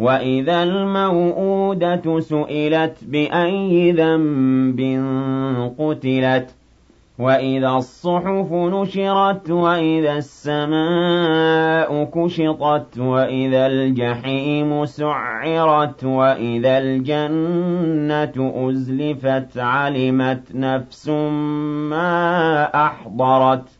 وإذا الموءودة سئلت بأي ذنب قتلت وإذا الصحف نشرت وإذا السماء كشطت وإذا الجحيم سعرت وإذا الجنة أزلفت علمت نفس ما أحضرت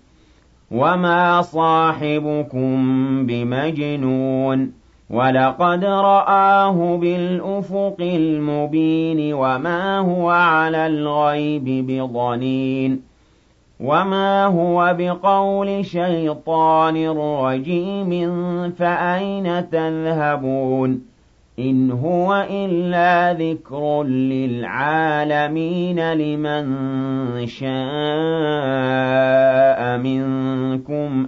وما صاحبكم بمجنون ولقد رآه بالأفق المبين وما هو على الغيب بضنين وما هو بقول شيطان رجيم فأين تذهبون إن هو إلا ذكر للعالمين لمن شاء